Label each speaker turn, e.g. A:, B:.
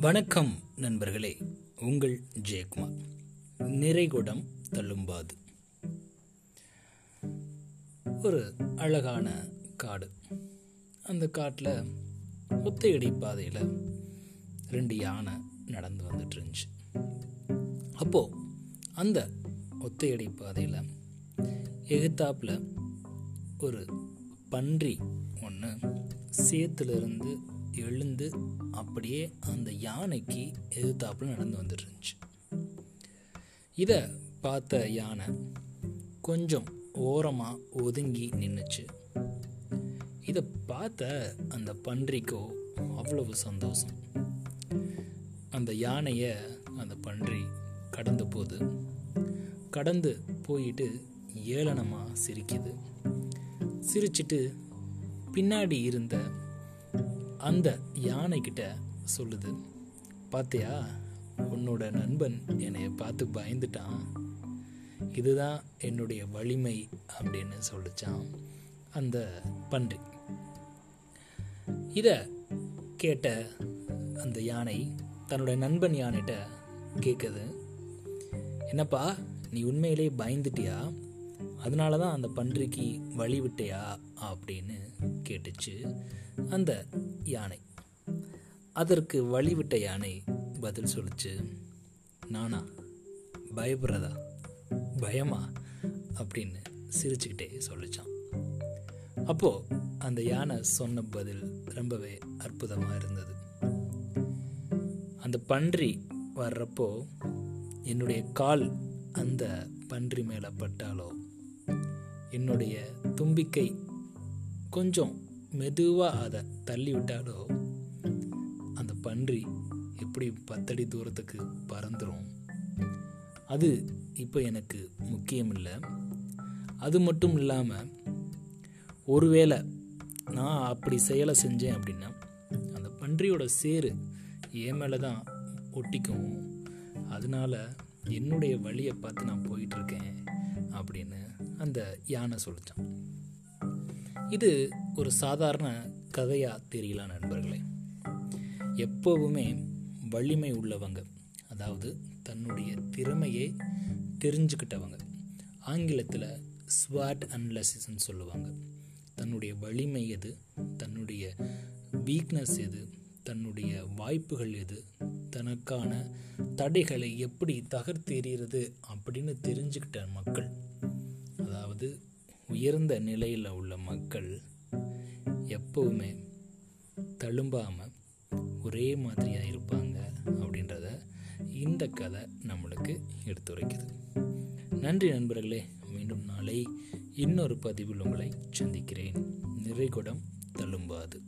A: வணக்கம் நண்பர்களே உங்கள் ஜெயக்குமார். நிறைகுடம் தள்ளும்பாது. ஒரு அழகான காடு. அந்த காட்டில் ஒத்தையடி பாதையில் ரெண்டு யானை நடந்து வந்துட்டு இருந்துச்சு. அப்போது அந்த ஒத்தையடி பாதையில் எகுத்தாப்பில் ஒரு பன்றி ஒன்று சேத்துலேருந்து எழுந்து அப்படியே அந்த யானைக்கு எதிர்த்தாப்புல நடந்து வந்துட்டு இருந்துச்சு இதை பார்த்த யானை கொஞ்சம் ஓரமாக ஒதுங்கி நின்றுச்சு இதை பார்த்த அந்த பன்றிக்கோ அவ்வளவு சந்தோஷம். அந்த யானையை அந்த பன்றி கடந்த போது. கடந்து போயிட்டு ஏளனமாக சிரிக்குது. சிரிச்சிட்டு பின்னாடி இருந்த அந்த யானைக்கிட்ட சொல்லுது பார்த்தியா உன்னோட நண்பன் என்னைய பார்த்து பயந்துட்டான். இதுதான் என்னுடைய வலிமை அப்படின்னு சொல்லிச்சான் அந்த பன்றி. இதை கேட்ட அந்த யானை தன்னோட நண்பன் யானைகிட்ட கேட்குது என்னப்பா நீ உண்மையிலே பயந்துட்டியா? அதனால தான் அந்த பன்றிக்கு வழி விட்டையா அப்படின்னு கேட்டுச்சு அந்த யானை. அதற்கு வழிவிட்ட யானை பதில் சொல்லிச்சு நானா பயப்படுறதா? பயமா? அப்படின்னு சிரிச்சுக்கிட்டே சொல்லிச்சான் அப்போது அந்த யானை சொன்ன பதில் ரொம்பவே அற்புதமாக இருந்தது. அந்த பன்றி வர்றப்போ என்னுடைய கால் அந்த பன்றி மேலே பட்டாலோ என்னுடைய தும்பிக்கை கொஞ்சம் மெதுவாக அதை தள்ளி விட்டாலோ அந்த பன்றி எப்படி பத்தடி தூரத்துக்கு பறந்துடும் அது இப்போ எனக்கு முக்கியம் இல்லை அது மட்டும் இல்லாமல் ஒருவேளை நான் அப்படி செயலை செஞ்சேன் அப்படின்னா அந்த பன்றியோட சேரு என் மேலே தான் ஒட்டிக்கும். அதனால என்னுடைய வழியை பார்த்து நான் போயிட்டுருக்கேன் அப்படின்னு அந்த யானை சொல்லித்தான் இது ஒரு சாதாரண கதையாக தெரியல நண்பர்களே. எப்போவுமே வலிமை உள்ளவங்க அதாவது தன்னுடைய திறமையை தெரிஞ்சுக்கிட்டவங்க ஆங்கிலத்தில் ஸ்வாட் அனலிசிஸ்ன்னு சொல்லுவாங்க. தன்னுடைய வலிமை எது? தன்னுடைய வீக்னஸ் எது? தன்னுடைய வாய்ப்புகள் எது? தனக்கான தடைகளை எப்படி தகர்த்தெறிகிறது அப்படின்னு தெரிஞ்சுக்கிட்ட மக்கள். அதாவது உயர்ந்த நிலையில் உள்ள மக்கள் எப்பவுமே தழும்பாமல் ஒரே மாதிரியாக இருப்பாங்க அப்படின்றத இந்த கதை நம்மளுக்கு எடுத்துரைக்குது. நன்றி நண்பர்களே. மீண்டும் நாளை இன்னொரு பதிவில் உங்களை சந்திக்கிறேன். நிறைகுடம் தழும்பாது.